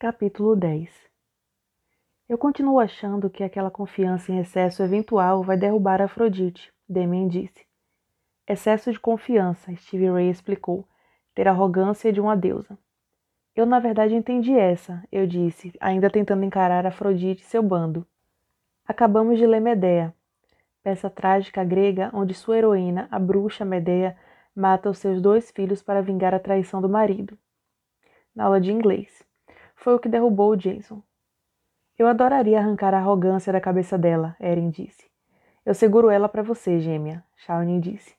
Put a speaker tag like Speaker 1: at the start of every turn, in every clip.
Speaker 1: Capítulo 10 Eu continuo achando que aquela confiança em excesso eventual vai derrubar Afrodite, Damien disse. Excesso de confiança, Stevie Ray explicou, ter arrogância de uma deusa. Eu, na verdade, entendi essa, eu disse, ainda tentando encarar Afrodite e seu bando. Acabamos de ler Medea, peça trágica grega onde sua heroína, a bruxa Medea, mata os seus dois filhos para vingar a traição do marido. Na aula de inglês. Foi o que derrubou o Jason. Eu adoraria arrancar a arrogância da cabeça dela, Erin disse. Eu seguro ela para você, gêmea, Shawnee disse.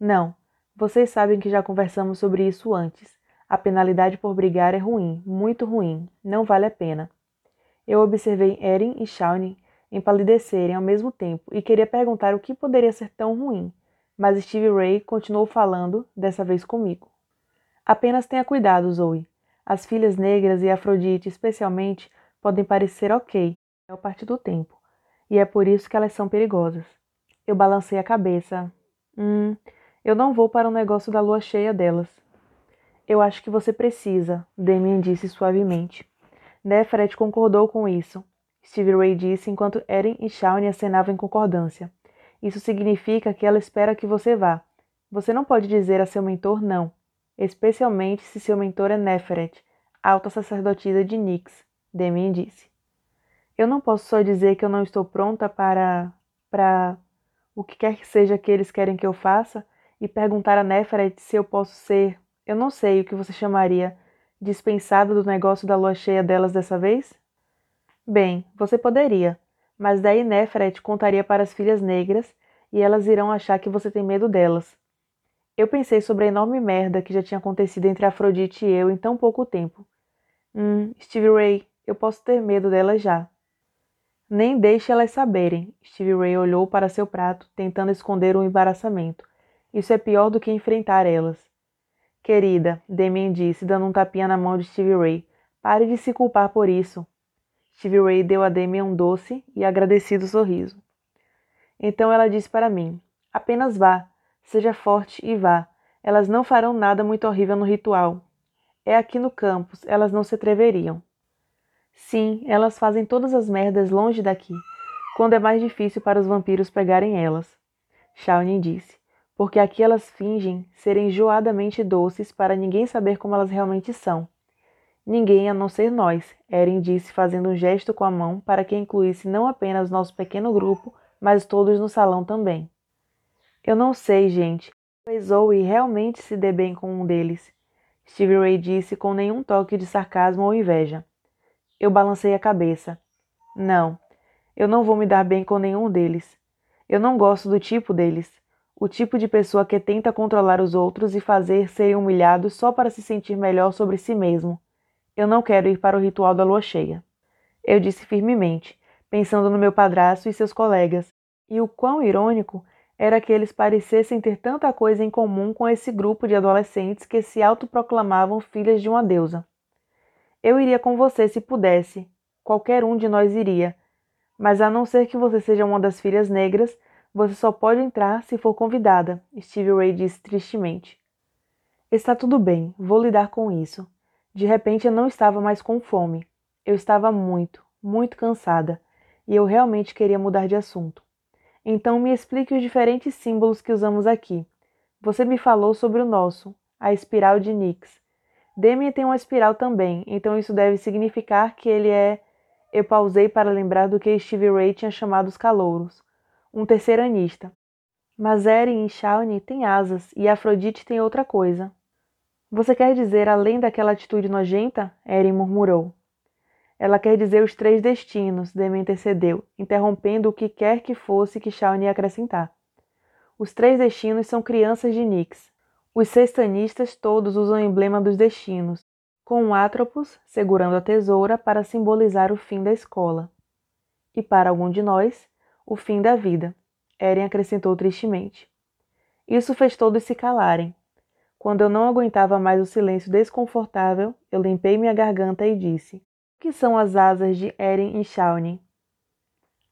Speaker 1: Não, vocês sabem que já conversamos sobre isso antes. A penalidade por brigar é ruim, muito ruim, não vale a pena. Eu observei Erin e Shawnee empalidecerem ao mesmo tempo e queria perguntar o que poderia ser tão ruim, mas Steve Ray continuou falando, dessa vez comigo. Apenas tenha cuidado, Zoe. As filhas negras e Afrodite, especialmente, podem parecer ok ao partir do tempo, e é por isso que elas são perigosas. Eu balancei a cabeça. Hum, eu não vou para o um negócio da lua cheia delas. Eu acho que você precisa, Damien disse suavemente. Neferet concordou com isso. Steve Ray disse enquanto Erin e Shawnee acenavam em concordância. Isso significa que ela espera que você vá. Você não pode dizer a seu mentor não especialmente se seu mentor é Neferet, alta sacerdotisa de Nix, Demin disse. Eu não posso só dizer que eu não estou pronta para. para. o que quer que seja que eles querem que eu faça e perguntar a Neferet se eu posso ser. eu não sei o que você chamaria. dispensada do negócio da lua cheia delas dessa vez? Bem, você poderia, mas daí Neferet contaria para as filhas negras e elas irão achar que você tem medo delas. Eu pensei sobre a enorme merda que já tinha acontecido entre Afrodite e eu em tão pouco tempo. Hum, Stevie Ray, eu posso ter medo delas já. Nem deixe elas saberem. Stevie Ray olhou para seu prato, tentando esconder o embaraçamento. Isso é pior do que enfrentar elas. Querida, Damien disse, dando um tapinha na mão de Stevie Ray. Pare de se culpar por isso. Stevie Ray deu a Damien um doce e agradecido sorriso. Então ela disse para mim: Apenas vá. Seja forte e vá. Elas não farão nada muito horrível no ritual. É aqui no campus, elas não se atreveriam. Sim, elas fazem todas as merdas longe daqui, quando é mais difícil para os vampiros pegarem elas. Shawnee disse, porque aqui elas fingem serem enjoadamente doces para ninguém saber como elas realmente são. Ninguém a não ser nós, Erin disse, fazendo um gesto com a mão para que incluísse não apenas nosso pequeno grupo, mas todos no salão também. Eu não sei, gente. Talvez Zoe realmente se dê bem com um deles. Stevie Ray disse com nenhum toque de sarcasmo ou inveja. Eu balancei a cabeça. Não, eu não vou me dar bem com nenhum deles. Eu não gosto do tipo deles. O tipo de pessoa que tenta controlar os outros e fazer serem humilhados só para se sentir melhor sobre si mesmo. Eu não quero ir para o ritual da lua cheia. Eu disse firmemente, pensando no meu padrasto e seus colegas, e o quão irônico era que eles parecessem ter tanta coisa em comum com esse grupo de adolescentes que se autoproclamavam filhas de uma deusa. Eu iria com você se pudesse, qualquer um de nós iria, mas a não ser que você seja uma das filhas negras, você só pode entrar se for convidada, Steve Ray disse tristemente. Está tudo bem, vou lidar com isso. De repente eu não estava mais com fome. Eu estava muito, muito cansada, e eu realmente queria mudar de assunto. Então me explique os diferentes símbolos que usamos aqui. Você me falou sobre o nosso, a espiral de Nix. Demi tem uma espiral também, então isso deve significar que ele é. Eu pausei para lembrar do que Steve Ray tinha chamado os calouros, um terceiranista. Mas Eren e Shawnee têm asas e Afrodite tem outra coisa. Você quer dizer além daquela atitude nojenta? Eren murmurou. Ela quer dizer os três destinos, Demi intercedeu, interrompendo o que quer que fosse que Shawn ia acrescentar. Os três destinos são crianças de Nix. Os sextanistas todos usam o emblema dos destinos, com um Atropos segurando a tesoura para simbolizar o fim da escola. E para algum de nós, o fim da vida, Eren acrescentou tristemente. Isso fez todos se calarem. Quando eu não aguentava mais o silêncio desconfortável, eu limpei minha garganta e disse: que são as asas de Eren e Shawnee?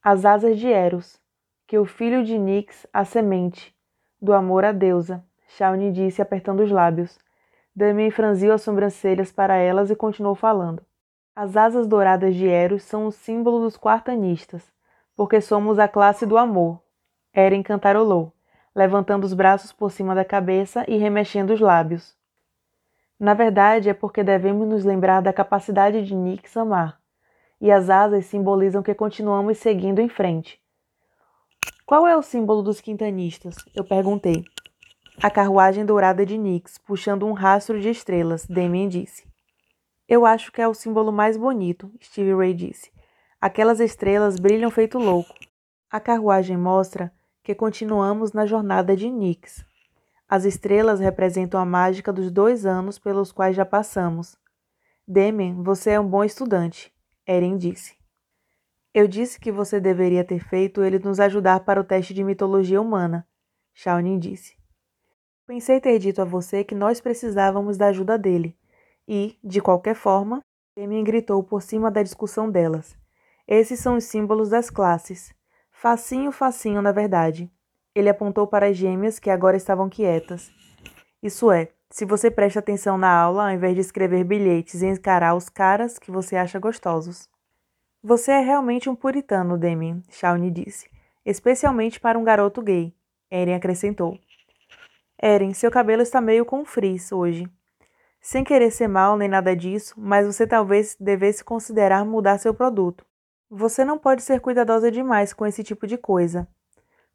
Speaker 1: As asas de Eros, que o filho de Nix, a semente, do amor à deusa, Shawnee disse apertando os lábios. Damien franziu as sobrancelhas para elas e continuou falando. As asas douradas de Eros são o símbolo dos quartanistas, porque somos a classe do amor. Eren cantarolou, levantando os braços por cima da cabeça e remexendo os lábios. Na verdade, é porque devemos nos lembrar da capacidade de Nix amar, e as asas simbolizam que continuamos seguindo em frente. Qual é o símbolo dos quintanistas? Eu perguntei. A carruagem dourada de Nix, puxando um rastro de estrelas, Damien disse. Eu acho que é o símbolo mais bonito, Steve Ray disse. Aquelas estrelas brilham feito louco. A carruagem mostra que continuamos na jornada de Nix. As estrelas representam a mágica dos dois anos pelos quais já passamos. Damien, você é um bom estudante, Eren disse. Eu disse que você deveria ter feito ele nos ajudar para o teste de mitologia humana, Shaonin disse. Pensei ter dito a você que nós precisávamos da ajuda dele. E, de qualquer forma, Damien gritou por cima da discussão delas. Esses são os símbolos das classes. Facinho, facinho, na verdade. Ele apontou para as gêmeas que agora estavam quietas. Isso é, se você presta atenção na aula ao invés de escrever bilhetes e encarar os caras que você acha gostosos. Você é realmente um puritano, Damien, Shawnee disse. Especialmente para um garoto gay, Eren acrescentou. Eren, seu cabelo está meio com frizz hoje. Sem querer ser mal nem nada disso, mas você talvez devesse considerar mudar seu produto. Você não pode ser cuidadosa demais com esse tipo de coisa.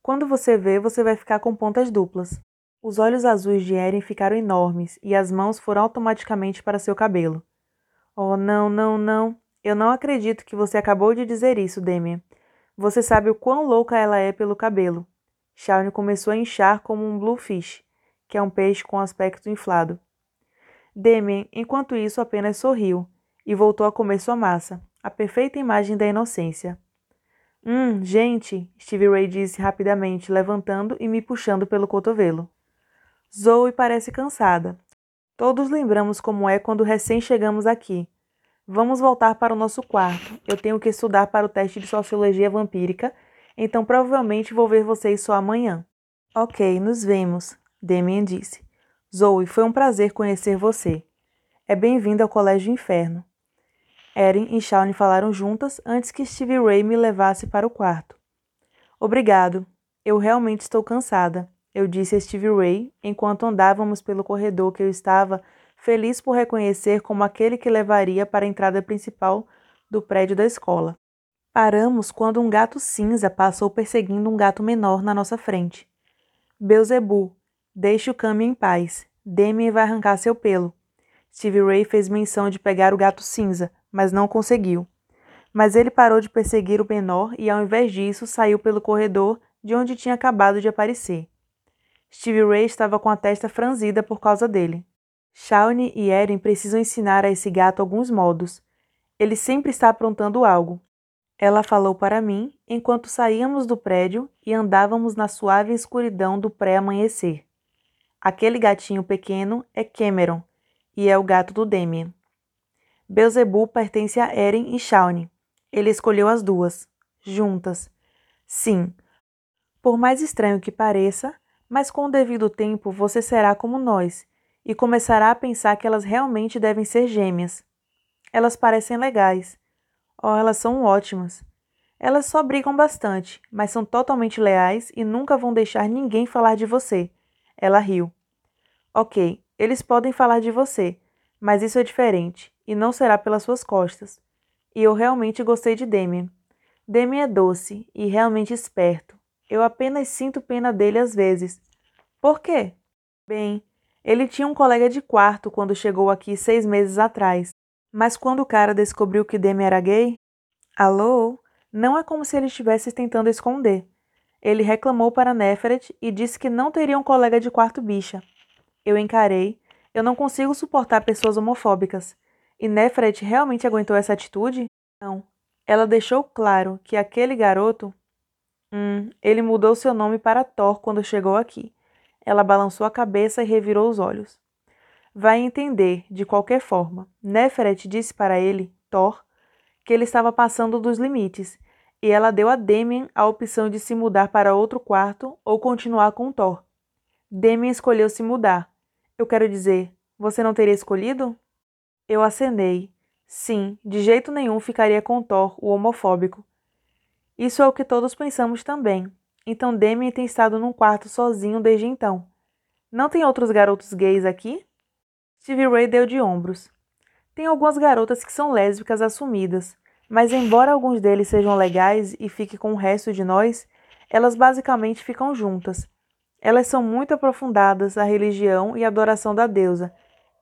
Speaker 1: Quando você vê, você vai ficar com pontas duplas. Os olhos azuis de Eren ficaram enormes e as mãos foram automaticamente para seu cabelo. Oh, não, não, não. Eu não acredito que você acabou de dizer isso, Demian. Você sabe o quão louca ela é pelo cabelo. Shawnee começou a inchar como um bluefish que é um peixe com aspecto inflado. Demian, enquanto isso, apenas sorriu e voltou a comer sua massa, a perfeita imagem da inocência. Hum, gente, Steve Ray disse rapidamente, levantando e me puxando pelo cotovelo. Zoe parece cansada. Todos lembramos como é quando recém chegamos aqui. Vamos voltar para o nosso quarto. Eu tenho que estudar para o teste de sociologia vampírica, então provavelmente vou ver vocês só amanhã. Ok, nos vemos. Damien disse. Zoe, foi um prazer conhecer você. É bem-vindo ao Colégio Inferno. Erin e Shawnee falaram juntas antes que Stevie Ray me levasse para o quarto. Obrigado. Eu realmente estou cansada, eu disse a Stevie Ray enquanto andávamos pelo corredor que eu estava feliz por reconhecer como aquele que levaria para a entrada principal do prédio da escola. Paramos quando um gato cinza passou perseguindo um gato menor na nossa frente. Beuzebu, Deixe o Kami em paz. Damien vai arrancar seu pelo. Steve Ray fez menção de pegar o gato cinza, mas não conseguiu. Mas ele parou de perseguir o menor e, ao invés disso, saiu pelo corredor de onde tinha acabado de aparecer. Steve Ray estava com a testa franzida por causa dele. Shawnee e Eren precisam ensinar a esse gato alguns modos. Ele sempre está aprontando algo. Ela falou para mim enquanto saíamos do prédio e andávamos na suave escuridão do pré-amanhecer. Aquele gatinho pequeno é Cameron e é o gato do Damien. Beelzebub pertence a Eren e Shawnee. Ele escolheu as duas, juntas. Sim, por mais estranho que pareça, mas com o devido tempo você será como nós e começará a pensar que elas realmente devem ser gêmeas. Elas parecem legais. Oh, elas são ótimas. Elas só brigam bastante, mas são totalmente leais e nunca vão deixar ninguém falar de você. Ela riu. Ok, eles podem falar de você, mas isso é diferente, e não será pelas suas costas. E eu realmente gostei de Damien. Damien é doce e realmente esperto. Eu apenas sinto pena dele às vezes. Por quê? Bem, ele tinha um colega de quarto quando chegou aqui seis meses atrás. Mas quando o cara descobriu que Damien era gay, alô, não é como se ele estivesse tentando esconder. Ele reclamou para Neferet e disse que não teria um colega de quarto bicha. Eu encarei. Eu não consigo suportar pessoas homofóbicas. E Nefret realmente aguentou essa atitude? Não. Ela deixou claro que aquele garoto. Hum, ele mudou seu nome para Thor quando chegou aqui. Ela balançou a cabeça e revirou os olhos. Vai entender, de qualquer forma. Neferet disse para ele, Thor, que ele estava passando dos limites e ela deu a Damien a opção de se mudar para outro quarto ou continuar com Thor. Damien escolheu se mudar. Eu quero dizer, você não teria escolhido? Eu acenei. Sim, de jeito nenhum ficaria com Thor, o homofóbico. Isso é o que todos pensamos também. Então Demi tem estado num quarto sozinho desde então. Não tem outros garotos gays aqui? Stevie Ray deu de ombros. Tem algumas garotas que são lésbicas assumidas, mas embora alguns deles sejam legais e fiquem com o resto de nós, elas basicamente ficam juntas. Elas são muito aprofundadas à religião e adoração da deusa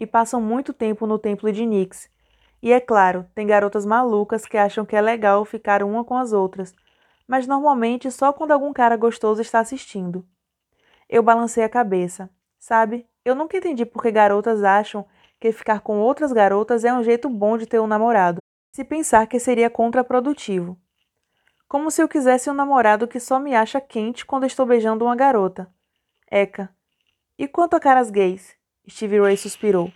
Speaker 1: e passam muito tempo no templo de Nix. E é claro, tem garotas malucas que acham que é legal ficar uma com as outras, mas normalmente só quando algum cara gostoso está assistindo. Eu balancei a cabeça. Sabe, eu nunca entendi por que garotas acham que ficar com outras garotas é um jeito bom de ter um namorado, se pensar que seria contraprodutivo. Como se eu quisesse um namorado que só me acha quente quando estou beijando uma garota. Eca. E quanto a caras gays? Stevie Ray suspirou.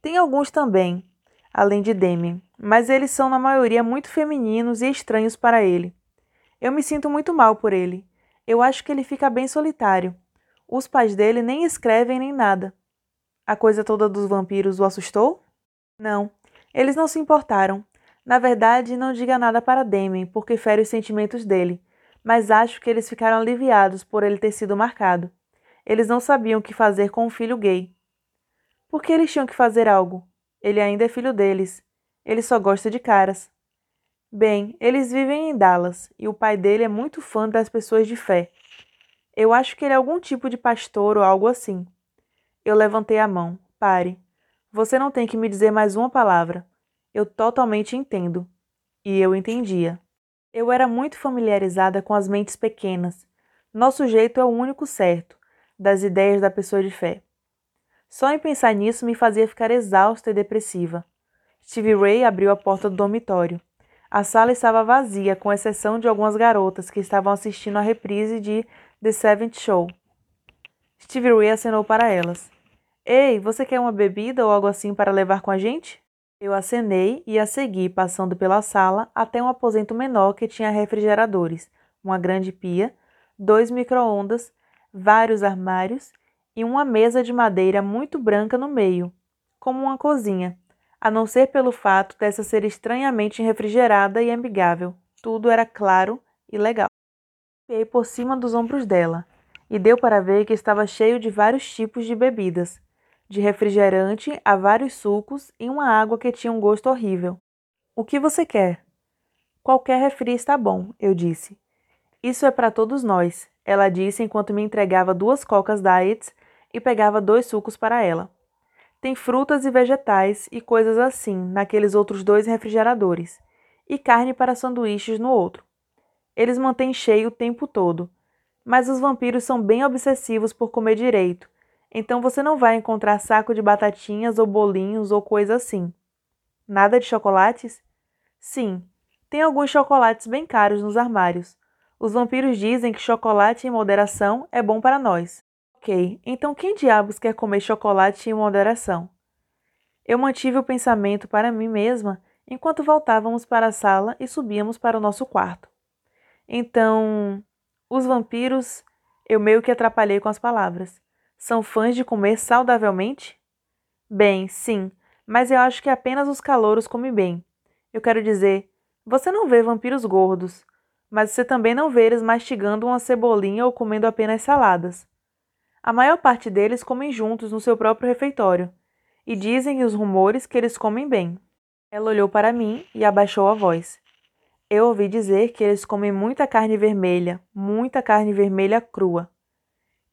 Speaker 1: Tem alguns também, além de Damien, mas eles são na maioria muito femininos e estranhos para ele. Eu me sinto muito mal por ele. Eu acho que ele fica bem solitário. Os pais dele nem escrevem nem nada. A coisa toda dos vampiros o assustou? Não, eles não se importaram. Na verdade, não diga nada para Damien, porque fere os sentimentos dele, mas acho que eles ficaram aliviados por ele ter sido marcado. Eles não sabiam o que fazer com um filho gay. Por que eles tinham que fazer algo? Ele ainda é filho deles. Ele só gosta de caras. Bem, eles vivem em Dallas e o pai dele é muito fã das pessoas de fé. Eu acho que ele é algum tipo de pastor ou algo assim. Eu levantei a mão. Pare. Você não tem que me dizer mais uma palavra. Eu totalmente entendo. E eu entendia. Eu era muito familiarizada com as mentes pequenas. Nosso jeito é o único certo, das ideias da pessoa de fé. Só em pensar nisso me fazia ficar exausta e depressiva. Stevie Ray abriu a porta do dormitório. A sala estava vazia, com exceção de algumas garotas que estavam assistindo a reprise de The Seventh Show. Stevie Ray acenou para elas. Ei, você quer uma bebida ou algo assim para levar com a gente? Eu acenei e a segui, passando pela sala até um aposento menor que tinha refrigeradores, uma grande pia, dois micro-ondas, vários armários e uma mesa de madeira muito branca no meio, como uma cozinha, a não ser pelo fato dessa ser estranhamente refrigerada e amigável. Tudo era claro e legal. Piei por cima dos ombros dela, e deu para ver que estava cheio de vários tipos de bebidas, de refrigerante a vários sucos e uma água que tinha um gosto horrível. O que você quer? Qualquer refri está bom, eu disse. Isso é para todos nós, ela disse enquanto me entregava duas cocas diets e pegava dois sucos para ela. Tem frutas e vegetais e coisas assim naqueles outros dois refrigeradores, e carne para sanduíches no outro. Eles mantêm cheio o tempo todo, mas os vampiros são bem obsessivos por comer direito, então você não vai encontrar saco de batatinhas ou bolinhos ou coisa assim. Nada de chocolates? Sim, tem alguns chocolates bem caros nos armários. Os vampiros dizem que chocolate em moderação é bom para nós. Ok, então quem diabos quer comer chocolate em moderação? Eu mantive o pensamento para mim mesma enquanto voltávamos para a sala e subíamos para o nosso quarto. Então, os vampiros, eu meio que atrapalhei com as palavras, são fãs de comer saudavelmente? Bem, sim, mas eu acho que apenas os calouros comem bem. Eu quero dizer, você não vê vampiros gordos, mas você também não vê eles mastigando uma cebolinha ou comendo apenas saladas. A maior parte deles comem juntos no seu próprio refeitório, e dizem os rumores que eles comem bem. Ela olhou para mim e abaixou a voz. Eu ouvi dizer que eles comem muita carne vermelha, muita carne vermelha crua.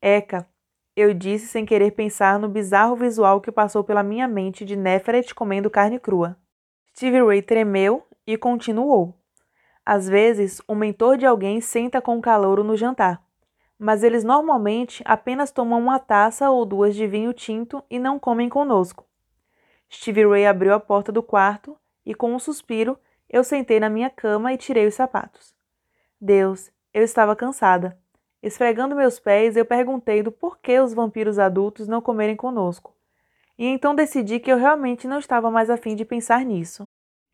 Speaker 1: Eca, eu disse sem querer pensar no bizarro visual que passou pela minha mente de Neferet comendo carne crua. Stevie Ray tremeu e continuou. Às vezes, o mentor de alguém senta com o calouro no jantar mas eles normalmente apenas tomam uma taça ou duas de vinho tinto e não comem conosco. Stevie Ray abriu a porta do quarto e, com um suspiro, eu sentei na minha cama e tirei os sapatos. Deus, eu estava cansada. Esfregando meus pés, eu perguntei do porquê os vampiros adultos não comerem conosco. E então decidi que eu realmente não estava mais afim de pensar nisso.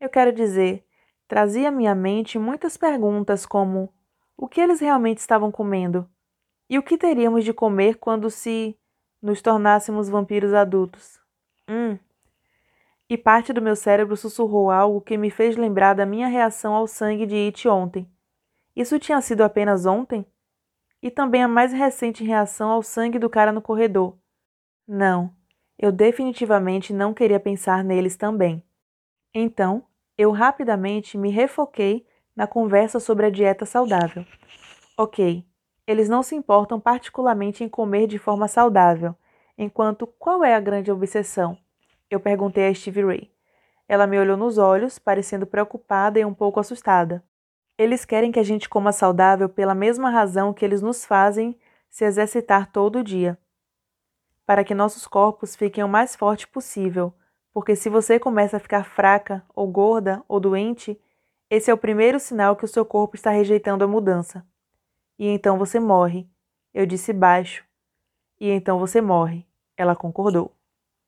Speaker 1: Eu quero dizer, trazia à minha mente muitas perguntas como: o que eles realmente estavam comendo? E o que teríamos de comer quando se nos tornássemos vampiros adultos? Hum. E parte do meu cérebro sussurrou algo que me fez lembrar da minha reação ao sangue de It ontem. Isso tinha sido apenas ontem? E também a mais recente reação ao sangue do cara no corredor. Não, eu definitivamente não queria pensar neles também. Então, eu rapidamente me refoquei na conversa sobre a dieta saudável. Ok, eles não se importam particularmente em comer de forma saudável, enquanto qual é a grande obsessão? Eu perguntei a Stevie Ray. Ela me olhou nos olhos, parecendo preocupada e um pouco assustada. Eles querem que a gente coma saudável pela mesma razão que eles nos fazem se exercitar todo dia. Para que nossos corpos fiquem o mais forte possível, porque se você começa a ficar fraca, ou gorda, ou doente, esse é o primeiro sinal que o seu corpo está rejeitando a mudança. E então você morre. Eu disse baixo. E então você morre. Ela concordou.